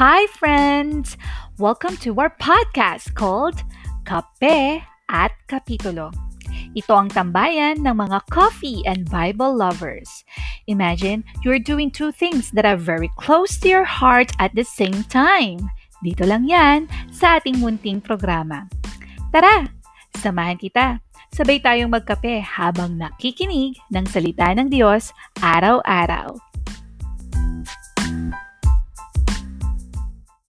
Hi, friends! Welcome to our podcast called Kape at Kapitulo. Ito ang tambayan ng mga coffee and Bible lovers. Imagine you're doing two things that are very close to your heart at the same time. Dito lang yan sa ating munting programa. Tara, samahan kita. Sabay tayong magkape habang nakikinig ng salita ng Diyos araw-araw.